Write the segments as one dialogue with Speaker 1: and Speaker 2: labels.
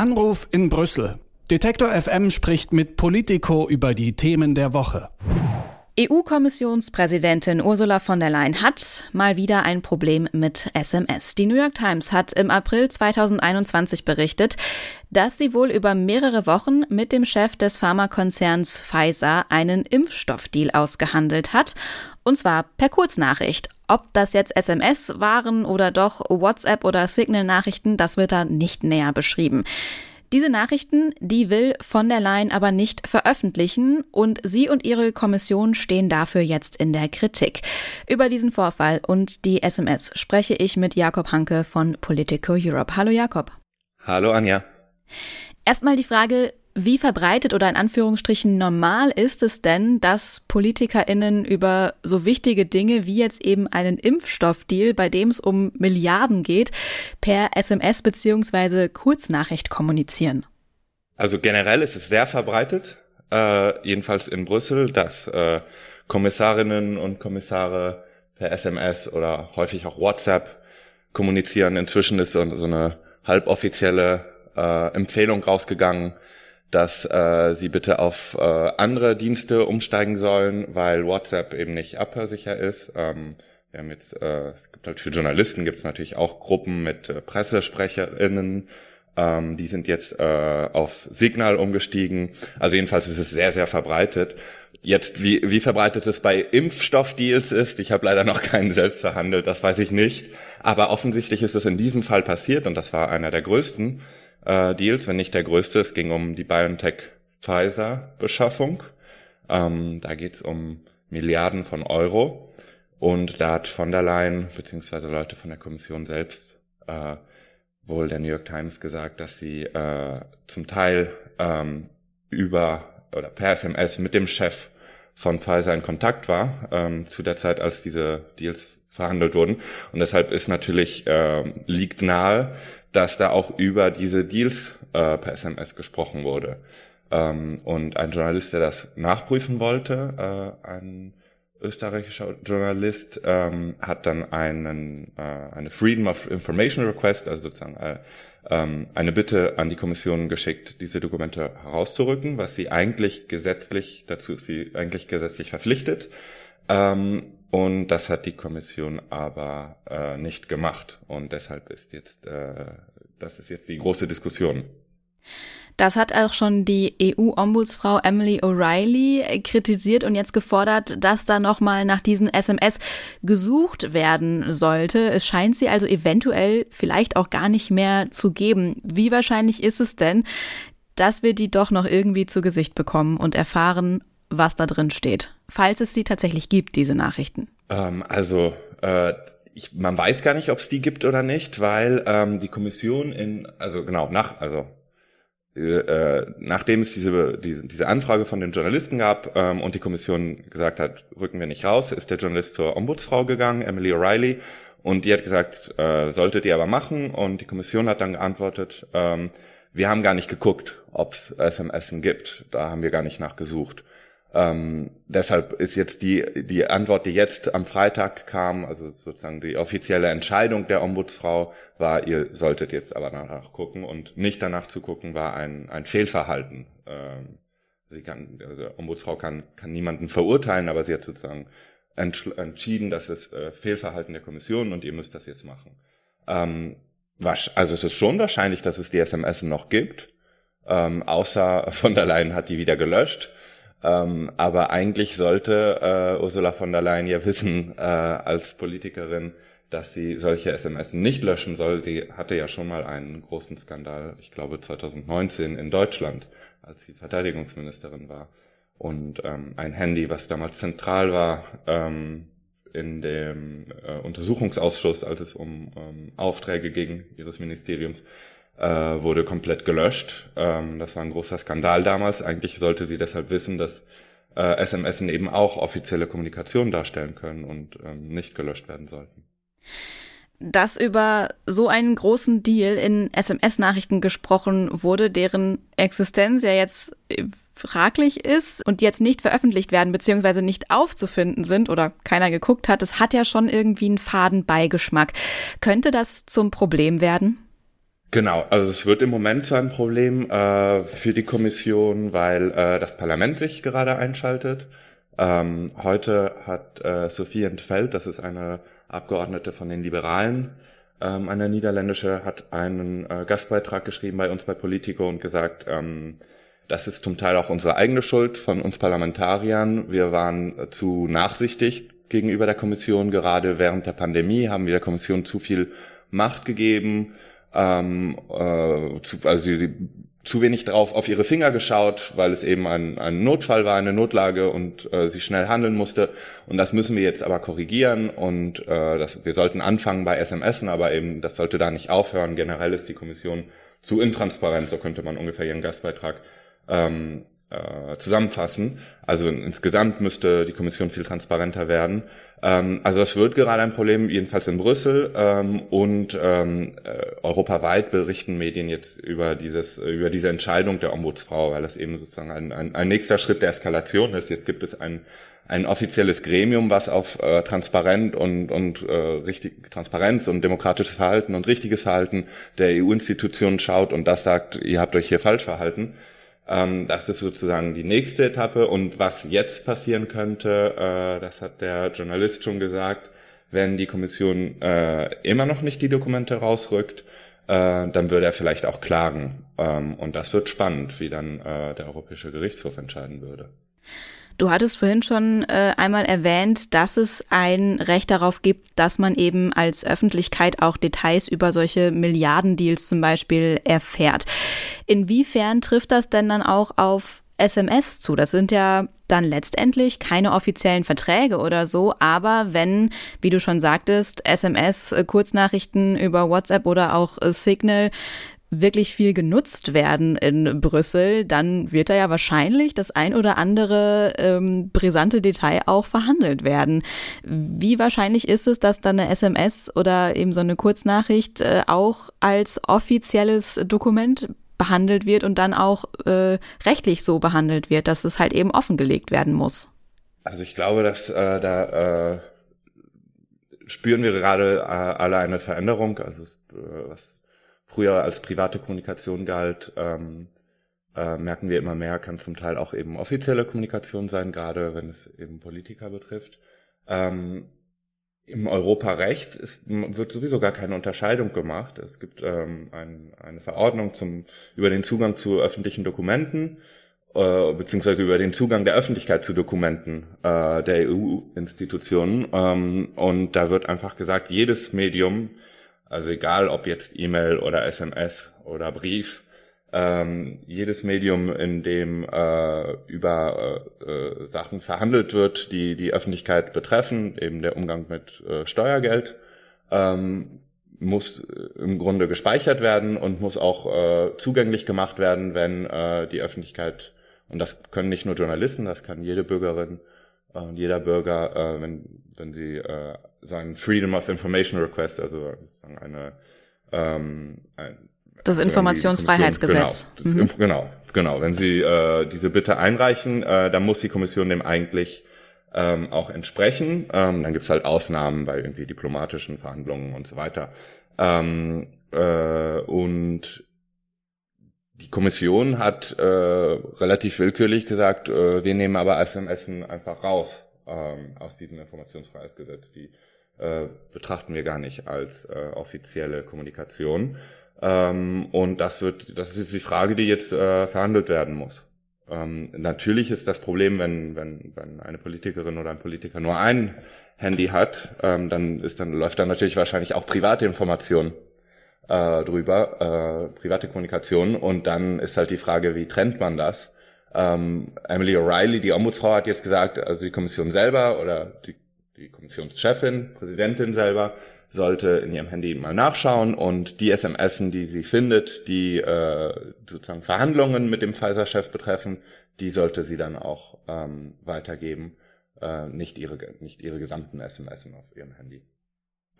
Speaker 1: Anruf in Brüssel. Detektor FM spricht mit Politico über die Themen der Woche.
Speaker 2: EU-Kommissionspräsidentin Ursula von der Leyen hat mal wieder ein Problem mit SMS. Die New York Times hat im April 2021 berichtet, dass sie wohl über mehrere Wochen mit dem Chef des Pharmakonzerns Pfizer einen Impfstoffdeal ausgehandelt hat, und zwar per Kurznachricht. Ob das jetzt SMS waren oder doch WhatsApp oder Signal-Nachrichten, das wird da nicht näher beschrieben. Diese Nachrichten, die will von der Leyen aber nicht veröffentlichen und sie und ihre Kommission stehen dafür jetzt in der Kritik. Über diesen Vorfall und die SMS spreche ich mit Jakob Hanke von Politico Europe. Hallo Jakob.
Speaker 3: Hallo Anja.
Speaker 2: Erstmal die Frage, wie verbreitet oder in Anführungsstrichen normal ist es denn, dass PolitikerInnen über so wichtige Dinge wie jetzt eben einen Impfstoffdeal, bei dem es um Milliarden geht, per SMS bzw. Kurznachricht kommunizieren?
Speaker 3: Also generell ist es sehr verbreitet, äh, jedenfalls in Brüssel, dass äh, Kommissarinnen und Kommissare per SMS oder häufig auch WhatsApp kommunizieren. Inzwischen ist so, so eine halboffizielle äh, Empfehlung rausgegangen, dass äh, sie bitte auf äh, andere Dienste umsteigen sollen, weil WhatsApp eben nicht abhörsicher ist. Ähm, wir haben jetzt, äh, es gibt halt für Journalisten gibt es natürlich auch Gruppen mit äh, PressesprecherInnen, ähm, die sind jetzt äh, auf Signal umgestiegen. Also jedenfalls ist es sehr, sehr verbreitet. Jetzt, wie, wie verbreitet es bei Impfstoffdeals ist, ich habe leider noch keinen selbst verhandelt, das weiß ich nicht. Aber offensichtlich ist es in diesem Fall passiert und das war einer der größten äh, Deals, wenn nicht der größte. Es ging um die BioNTech-Pfizer-Beschaffung. Ähm, da geht es um Milliarden von Euro. Und da hat von der Leyen, beziehungsweise Leute von der Kommission selbst, äh, wohl der New York Times gesagt, dass sie äh, zum Teil ähm, über oder per SMS mit dem Chef von Pfizer in Kontakt war, ähm, zu der Zeit, als diese Deals verhandelt wurden. Und deshalb ist natürlich, äh, liegt nahe, dass da auch über diese Deals äh, per SMS gesprochen wurde. Ähm, und ein Journalist, der das nachprüfen wollte, äh, ein österreichischer Journalist, ähm, hat dann einen, äh, eine Freedom of Information Request, also sozusagen äh, ähm, eine Bitte an die Kommission geschickt, diese Dokumente herauszurücken, was sie eigentlich gesetzlich, dazu ist sie eigentlich gesetzlich verpflichtet. Ähm, und das hat die Kommission aber äh, nicht gemacht. Und deshalb ist jetzt, äh, das ist jetzt die große Diskussion.
Speaker 2: Das hat auch schon die EU-Ombudsfrau Emily O'Reilly kritisiert und jetzt gefordert, dass da nochmal nach diesen SMS gesucht werden sollte. Es scheint sie also eventuell vielleicht auch gar nicht mehr zu geben. Wie wahrscheinlich ist es denn, dass wir die doch noch irgendwie zu Gesicht bekommen und erfahren, was da drin steht, falls es sie tatsächlich gibt, diese Nachrichten?
Speaker 3: Ähm, also äh, ich, man weiß gar nicht, ob es die gibt oder nicht, weil ähm, die Kommission in, also genau, nach, also äh, nachdem es diese, diese, diese Anfrage von den Journalisten gab ähm, und die Kommission gesagt hat, rücken wir nicht raus, ist der Journalist zur Ombudsfrau gegangen, Emily O'Reilly, und die hat gesagt, äh, solltet ihr aber machen. Und die Kommission hat dann geantwortet, ähm, wir haben gar nicht geguckt, ob es SMS gibt. Da haben wir gar nicht nachgesucht. Ähm, deshalb ist jetzt die, die Antwort, die jetzt am Freitag kam, also sozusagen die offizielle Entscheidung der Ombudsfrau war, ihr solltet jetzt aber danach gucken und nicht danach zu gucken, war ein, ein Fehlverhalten. Ähm, sie kann, also Ombudsfrau kann, kann niemanden verurteilen, aber sie hat sozusagen entschieden, dass es äh, Fehlverhalten der Kommission und ihr müsst das jetzt machen. Ähm, was, also es ist schon wahrscheinlich, dass es die SMS noch gibt, ähm, außer von der Leyen hat die wieder gelöscht. Ähm, aber eigentlich sollte äh, Ursula von der Leyen ja wissen, äh, als Politikerin, dass sie solche SMS nicht löschen soll. Sie hatte ja schon mal einen großen Skandal, ich glaube 2019 in Deutschland, als sie Verteidigungsministerin war. Und ähm, ein Handy, was damals zentral war ähm, in dem äh, Untersuchungsausschuss, als es um ähm, Aufträge ging ihres Ministeriums, äh, wurde komplett gelöscht. Ähm, das war ein großer Skandal damals. Eigentlich sollte sie deshalb wissen, dass äh, SMS eben auch offizielle Kommunikation darstellen können und ähm, nicht gelöscht werden sollten.
Speaker 2: Dass über so einen großen Deal in SMS-Nachrichten gesprochen wurde, deren Existenz ja jetzt fraglich ist und jetzt nicht veröffentlicht werden beziehungsweise nicht aufzufinden sind oder keiner geguckt hat, das hat ja schon irgendwie einen faden Beigeschmack. Könnte das zum Problem werden?
Speaker 3: Genau, also es wird im Moment so ein Problem äh, für die Kommission, weil äh, das Parlament sich gerade einschaltet. Ähm, heute hat äh, Sophie Entfeld, das ist eine Abgeordnete von den Liberalen, ähm, eine niederländische, hat einen äh, Gastbeitrag geschrieben bei uns bei Politico und gesagt, ähm, das ist zum Teil auch unsere eigene Schuld von uns Parlamentariern. Wir waren zu nachsichtig gegenüber der Kommission. Gerade während der Pandemie haben wir der Kommission zu viel Macht gegeben ähm, äh, zu, also sie zu wenig drauf auf ihre Finger geschaut, weil es eben ein, ein Notfall war, eine Notlage und äh, sie schnell handeln musste. Und das müssen wir jetzt aber korrigieren und äh, das, wir sollten anfangen bei SMSen, aber eben das sollte da nicht aufhören. Generell ist die Kommission zu intransparent, so könnte man ungefähr ihren Gastbeitrag ähm, äh, zusammenfassen. Also insgesamt müsste die Kommission viel transparenter werden. Ähm, also es wird gerade ein Problem, jedenfalls in Brüssel ähm, und ähm, äh, europaweit berichten Medien jetzt über dieses über diese Entscheidung der Ombudsfrau, weil das eben sozusagen ein, ein, ein nächster Schritt der Eskalation ist. Jetzt gibt es ein ein offizielles Gremium, was auf äh, transparent und, und äh, richtig Transparenz und demokratisches Verhalten und richtiges Verhalten der EU-Institutionen schaut und das sagt, ihr habt euch hier falsch verhalten. Ähm, das ist sozusagen die nächste Etappe. Und was jetzt passieren könnte, äh, das hat der Journalist schon gesagt, wenn die Kommission äh, immer noch nicht die Dokumente rausrückt, äh, dann würde er vielleicht auch klagen. Ähm, und das wird spannend, wie dann äh, der Europäische Gerichtshof entscheiden würde.
Speaker 2: Du hattest vorhin schon äh, einmal erwähnt, dass es ein Recht darauf gibt, dass man eben als Öffentlichkeit auch Details über solche Milliardendeals zum Beispiel erfährt. Inwiefern trifft das denn dann auch auf SMS zu? Das sind ja dann letztendlich keine offiziellen Verträge oder so, aber wenn, wie du schon sagtest, SMS, äh, Kurznachrichten über WhatsApp oder auch äh, Signal wirklich viel genutzt werden in Brüssel, dann wird da ja wahrscheinlich das ein oder andere ähm, brisante Detail auch verhandelt werden. Wie wahrscheinlich ist es, dass dann eine SMS oder eben so eine Kurznachricht äh, auch als offizielles Dokument behandelt wird und dann auch äh, rechtlich so behandelt wird, dass es halt eben offengelegt werden muss?
Speaker 3: Also ich glaube, dass äh, da äh, spüren wir gerade äh, alle eine Veränderung. Also äh, was früher als private Kommunikation galt, ähm, äh, merken wir immer mehr, kann zum Teil auch eben offizielle Kommunikation sein, gerade wenn es eben Politiker betrifft. Ähm, Im Europarecht ist, wird sowieso gar keine Unterscheidung gemacht. Es gibt ähm, ein, eine Verordnung zum, über den Zugang zu öffentlichen Dokumenten, äh, beziehungsweise über den Zugang der Öffentlichkeit zu Dokumenten äh, der EU-Institutionen. Ähm, und da wird einfach gesagt, jedes Medium also egal ob jetzt E-Mail oder SMS oder Brief, ähm, jedes Medium, in dem äh, über äh, äh, Sachen verhandelt wird, die die Öffentlichkeit betreffen, eben der Umgang mit äh, Steuergeld, ähm, muss äh, im Grunde gespeichert werden und muss auch äh, zugänglich gemacht werden, wenn die Öffentlichkeit, und das können nicht nur Journalisten, das kann jede Bürgerin und jeder Bürger, äh, wenn, wenn sie äh, seinen Freedom of Information Request, also eine ähm, ein,
Speaker 2: das also Informationsfreiheitsgesetz.
Speaker 3: Genau, das, mhm. genau, genau. Wenn Sie äh, diese Bitte einreichen, äh, dann muss die Kommission dem eigentlich ähm, auch entsprechen. Ähm, dann gibt's halt Ausnahmen bei irgendwie diplomatischen Verhandlungen und so weiter. Ähm, äh, und die Kommission hat äh, relativ willkürlich gesagt, äh, wir nehmen aber SMS einfach raus ähm, aus diesem Informationsfreiheitsgesetz. Die äh, betrachten wir gar nicht als äh, offizielle Kommunikation. Ähm, und das wird, das ist die Frage, die jetzt äh, verhandelt werden muss. Ähm, natürlich ist das Problem, wenn, wenn, wenn eine Politikerin oder ein Politiker nur ein Handy hat, ähm, dann ist dann läuft dann natürlich wahrscheinlich auch private Informationen äh, drüber, äh, private Kommunikation. Und dann ist halt die Frage, wie trennt man das? Ähm, Emily O'Reilly, die Ombudsfrau, hat jetzt gesagt, also die Kommission selber oder die die Kommissionschefin, Präsidentin selber, sollte in ihrem Handy mal nachschauen und die SMS, die sie findet, die äh, sozusagen Verhandlungen mit dem Pfizer-Chef betreffen, die sollte sie dann auch ähm, weitergeben, äh, nicht ihre nicht ihre gesamten SMS auf ihrem Handy.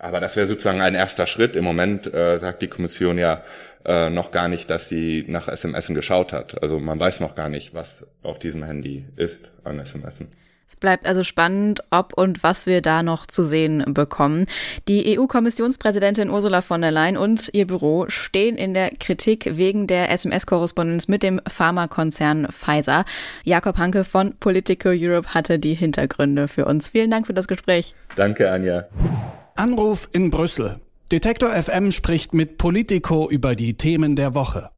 Speaker 3: Aber das wäre sozusagen ein erster Schritt. Im Moment äh, sagt die Kommission ja äh, noch gar nicht, dass sie nach SMS geschaut hat. Also man weiß noch gar nicht, was auf diesem Handy ist an SMS.
Speaker 2: Es bleibt also spannend, ob und was wir da noch zu sehen bekommen. Die EU-Kommissionspräsidentin Ursula von der Leyen und ihr Büro stehen in der Kritik wegen der SMS-Korrespondenz mit dem Pharmakonzern Pfizer. Jakob Hanke von Politico Europe hatte die Hintergründe für uns. Vielen Dank für das Gespräch.
Speaker 3: Danke, Anja.
Speaker 1: Anruf in Brüssel. Detektor FM spricht mit Politico über die Themen der Woche.